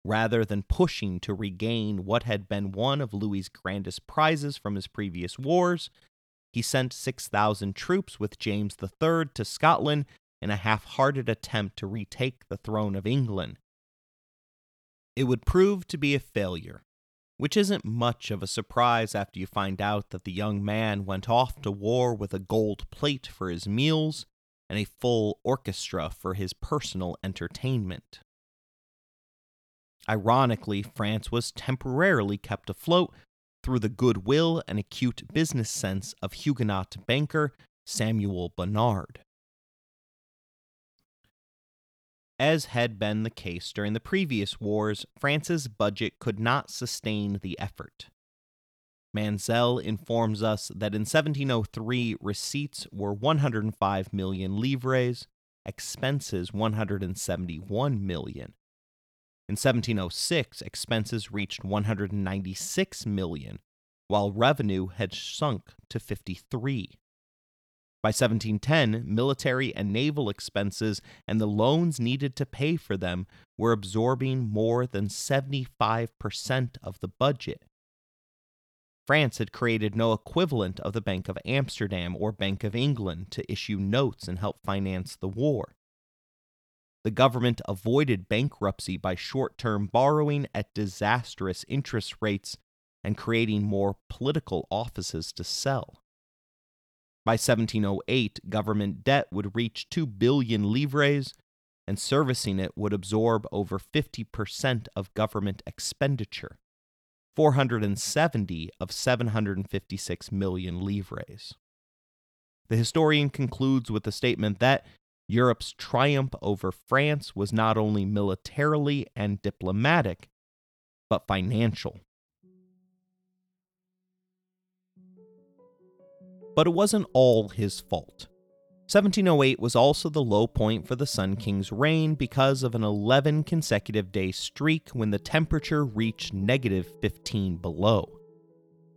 rather than pushing to regain what had been one of Louis's grandest prizes from his previous wars, he sent 6,000 troops with James III to Scotland in a half hearted attempt to retake the throne of England. It would prove to be a failure, which isn't much of a surprise after you find out that the young man went off to war with a gold plate for his meals and a full orchestra for his personal entertainment. Ironically, France was temporarily kept afloat through the goodwill and acute business sense of Huguenot banker Samuel Bernard. As had been the case during the previous wars, France's budget could not sustain the effort. Mansel informs us that in 1703 receipts were 105 million livres, expenses 171 million. In 1706, expenses reached 196 million, while revenue had sunk to 53. By 1710, military and naval expenses and the loans needed to pay for them were absorbing more than 75% of the budget. France had created no equivalent of the Bank of Amsterdam or Bank of England to issue notes and help finance the war. The government avoided bankruptcy by short term borrowing at disastrous interest rates and creating more political offices to sell. By 1708, government debt would reach 2 billion livres, and servicing it would absorb over 50% of government expenditure, 470 of 756 million livres. The historian concludes with the statement that Europe's triumph over France was not only militarily and diplomatic, but financial. But it wasn't all his fault. 1708 was also the low point for the Sun King's reign because of an 11 consecutive day streak when the temperature reached negative 15 below.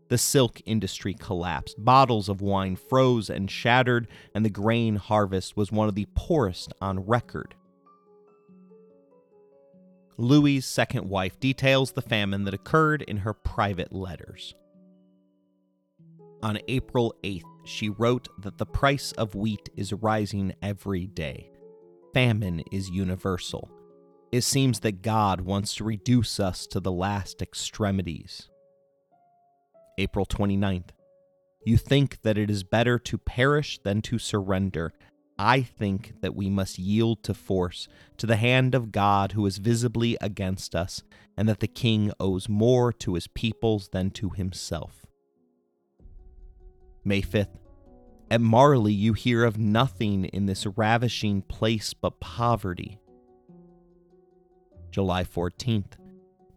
The silk industry collapsed, bottles of wine froze and shattered, and the grain harvest was one of the poorest on record. Louis's second wife details the famine that occurred in her private letters. On April 8th, she wrote that the price of wheat is rising every day. Famine is universal. It seems that God wants to reduce us to the last extremities. April 29th. You think that it is better to perish than to surrender. I think that we must yield to force, to the hand of God who is visibly against us, and that the king owes more to his peoples than to himself. May 5th. At Marly, you hear of nothing in this ravishing place but poverty. July 14th.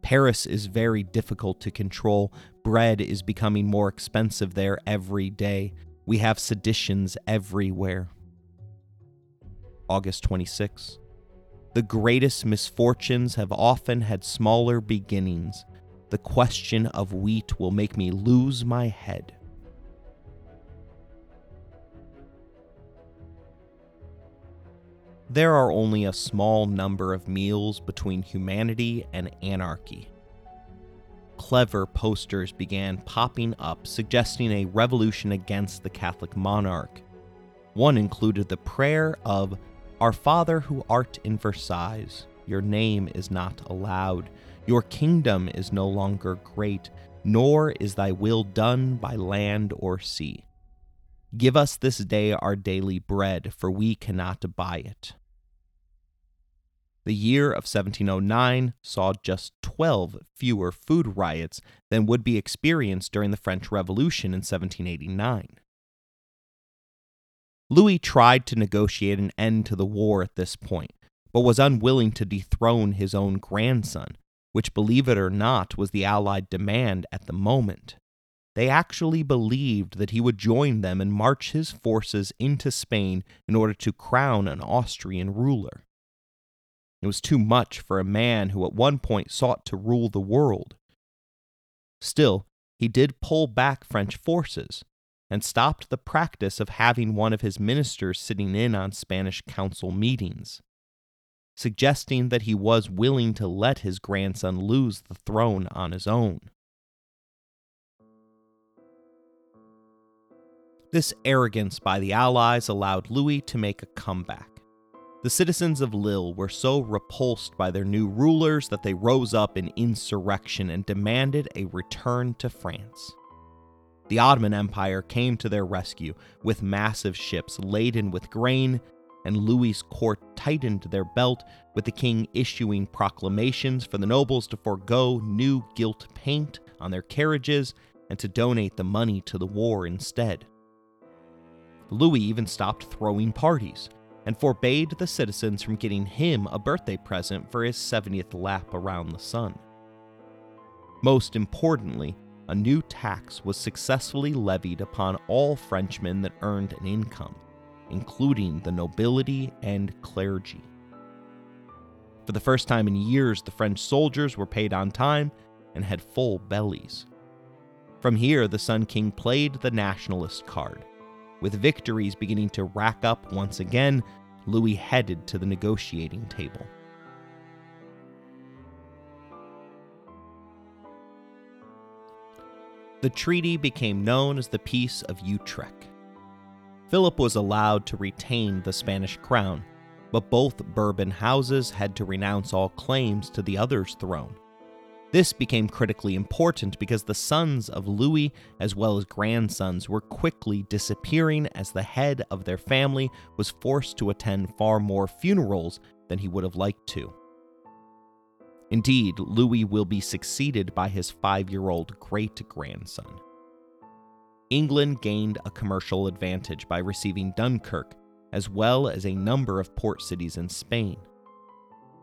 Paris is very difficult to control. Bread is becoming more expensive there every day. We have seditions everywhere. August 26. The greatest misfortunes have often had smaller beginnings. The question of wheat will make me lose my head. There are only a small number of meals between humanity and anarchy. Clever posters began popping up suggesting a revolution against the Catholic monarch. One included the prayer of Our Father who art in Versailles, your name is not allowed, your kingdom is no longer great, nor is thy will done by land or sea. Give us this day our daily bread, for we cannot buy it. The year of 1709 saw just 12 fewer food riots than would be experienced during the French Revolution in 1789. Louis tried to negotiate an end to the war at this point, but was unwilling to dethrone his own grandson, which, believe it or not, was the Allied demand at the moment. They actually believed that he would join them and march his forces into Spain in order to crown an Austrian ruler. It was too much for a man who at one point sought to rule the world. Still, he did pull back French forces and stopped the practice of having one of his ministers sitting in on Spanish council meetings, suggesting that he was willing to let his grandson lose the throne on his own. This arrogance by the Allies allowed Louis to make a comeback. The citizens of Lille were so repulsed by their new rulers that they rose up in insurrection and demanded a return to France. The Ottoman Empire came to their rescue with massive ships laden with grain, and Louis's court tightened their belt, with the king issuing proclamations for the nobles to forego new gilt paint on their carriages and to donate the money to the war instead. Louis even stopped throwing parties and forbade the citizens from getting him a birthday present for his 70th lap around the sun. Most importantly, a new tax was successfully levied upon all Frenchmen that earned an income, including the nobility and clergy. For the first time in years, the French soldiers were paid on time and had full bellies. From here, the Sun King played the nationalist card. With victories beginning to rack up once again, Louis headed to the negotiating table. The treaty became known as the Peace of Utrecht. Philip was allowed to retain the Spanish crown, but both Bourbon houses had to renounce all claims to the other's throne. This became critically important because the sons of Louis, as well as grandsons, were quickly disappearing as the head of their family was forced to attend far more funerals than he would have liked to. Indeed, Louis will be succeeded by his five year old great grandson. England gained a commercial advantage by receiving Dunkirk, as well as a number of port cities in Spain.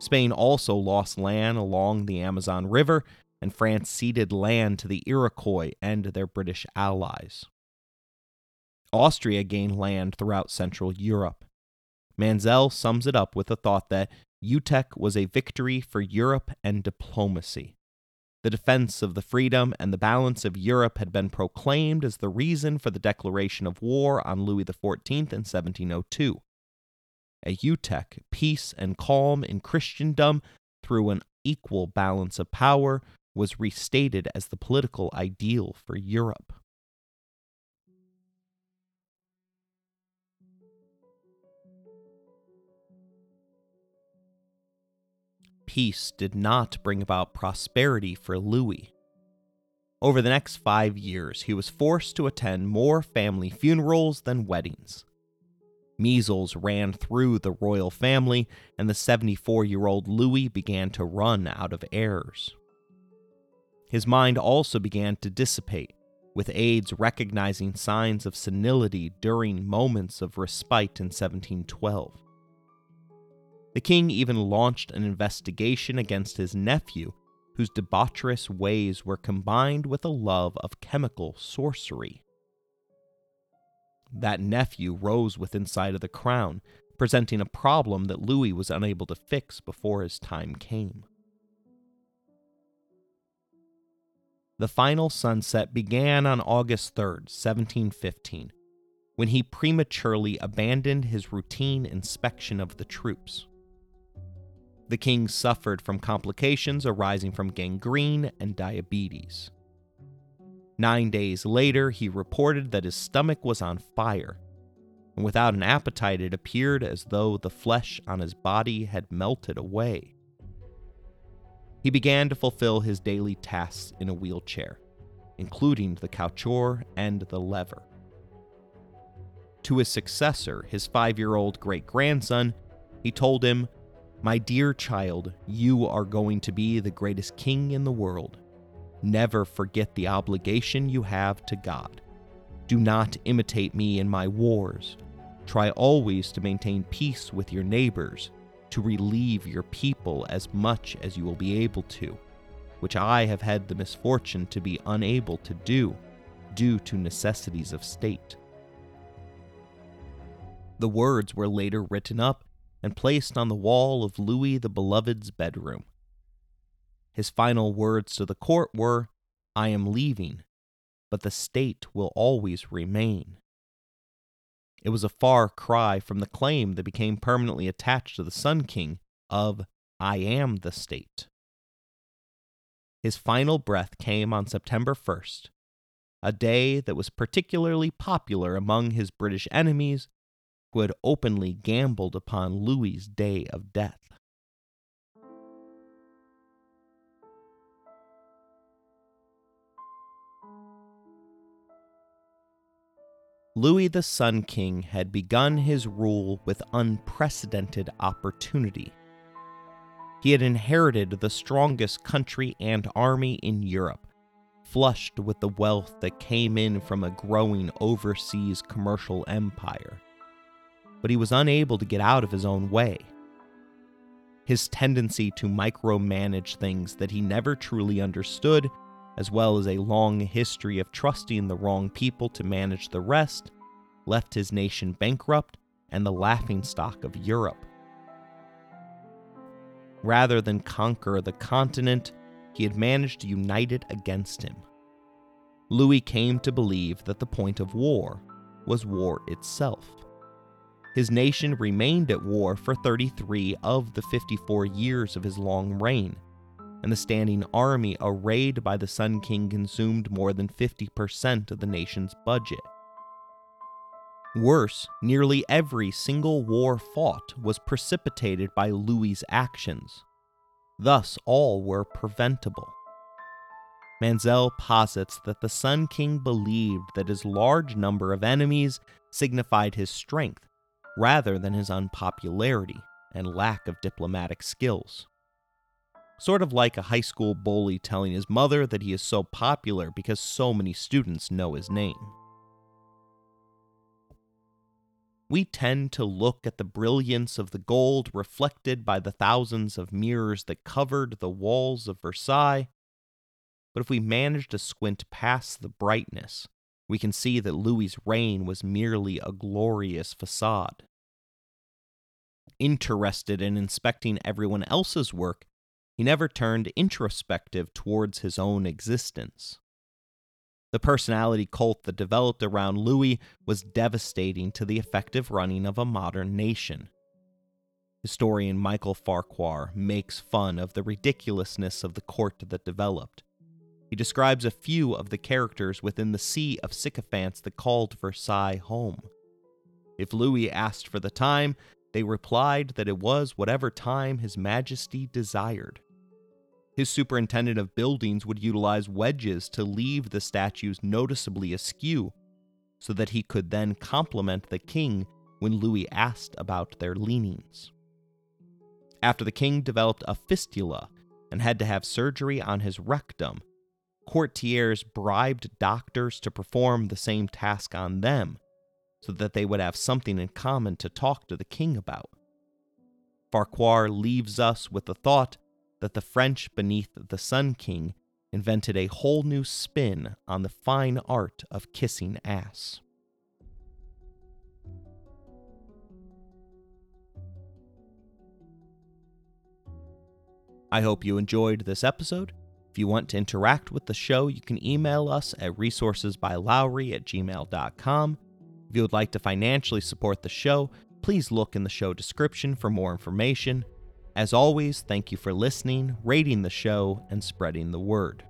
Spain also lost land along the Amazon River, and France ceded land to the Iroquois and their British allies. Austria gained land throughout Central Europe. Mansel sums it up with the thought that Utrecht was a victory for Europe and diplomacy. The defense of the freedom and the balance of Europe had been proclaimed as the reason for the declaration of war on Louis XIV in 1702. At Utrecht, peace and calm in Christendom through an equal balance of power was restated as the political ideal for Europe. peace did not bring about prosperity for Louis. Over the next five years, he was forced to attend more family funerals than weddings. Measles ran through the royal family, and the 74 year old Louis began to run out of heirs. His mind also began to dissipate, with aides recognizing signs of senility during moments of respite in 1712. The king even launched an investigation against his nephew, whose debaucherous ways were combined with a love of chemical sorcery. That nephew rose within sight of the crown, presenting a problem that Louis was unable to fix before his time came. The final sunset began on August 3, 1715, when he prematurely abandoned his routine inspection of the troops. The king suffered from complications arising from gangrene and diabetes. Nine days later, he reported that his stomach was on fire, and without an appetite, it appeared as though the flesh on his body had melted away. He began to fulfill his daily tasks in a wheelchair, including the couture and the lever. To his successor, his five year old great grandson, he told him my dear child, you are going to be the greatest king in the world. Never forget the obligation you have to God. Do not imitate me in my wars. Try always to maintain peace with your neighbors, to relieve your people as much as you will be able to, which I have had the misfortune to be unable to do due to necessities of state. The words were later written up and placed on the wall of Louis the Beloved's bedroom. His final words to the court were, I am leaving, but the state will always remain. It was a far cry from the claim that became permanently attached to the Sun King of, I am the state. His final breath came on September 1st, a day that was particularly popular among his British enemies who had openly gambled upon Louis's day of death. Louis the Sun King had begun his rule with unprecedented opportunity. He had inherited the strongest country and army in Europe, flushed with the wealth that came in from a growing overseas commercial empire. But he was unable to get out of his own way. His tendency to micromanage things that he never truly understood as well as a long history of trusting the wrong people to manage the rest, left his nation bankrupt and the laughingstock of Europe. Rather than conquer the continent, he had managed to unite it against him. Louis came to believe that the point of war was war itself. His nation remained at war for 33 of the 54 years of his long reign, and the standing army arrayed by the Sun King consumed more than 50% of the nation's budget. Worse, nearly every single war fought was precipitated by Louis's actions. Thus, all were preventable. Mansel posits that the Sun King believed that his large number of enemies signified his strength rather than his unpopularity and lack of diplomatic skills sort of like a high school bully telling his mother that he is so popular because so many students know his name. We tend to look at the brilliance of the gold reflected by the thousands of mirrors that covered the walls of Versailles, but if we manage to squint past the brightness, we can see that Louis's reign was merely a glorious facade. Interested in inspecting everyone else's work, he never turned introspective towards his own existence. The personality cult that developed around Louis was devastating to the effective running of a modern nation. Historian Michael Farquhar makes fun of the ridiculousness of the court that developed. He describes a few of the characters within the sea of sycophants that called Versailles home. If Louis asked for the time, they replied that it was whatever time His Majesty desired. His superintendent of buildings would utilize wedges to leave the statues noticeably askew, so that he could then compliment the king when Louis asked about their leanings. After the king developed a fistula and had to have surgery on his rectum, courtiers bribed doctors to perform the same task on them so that they would have something in common to talk to the king about. Farquhar leaves us with the thought that the French beneath the Sun King invented a whole new spin on the fine art of kissing ass. I hope you enjoyed this episode. If you want to interact with the show, you can email us at resourcesbylowry at gmail.com. If you would like to financially support the show, please look in the show description for more information. As always, thank you for listening, rating the show, and spreading the word.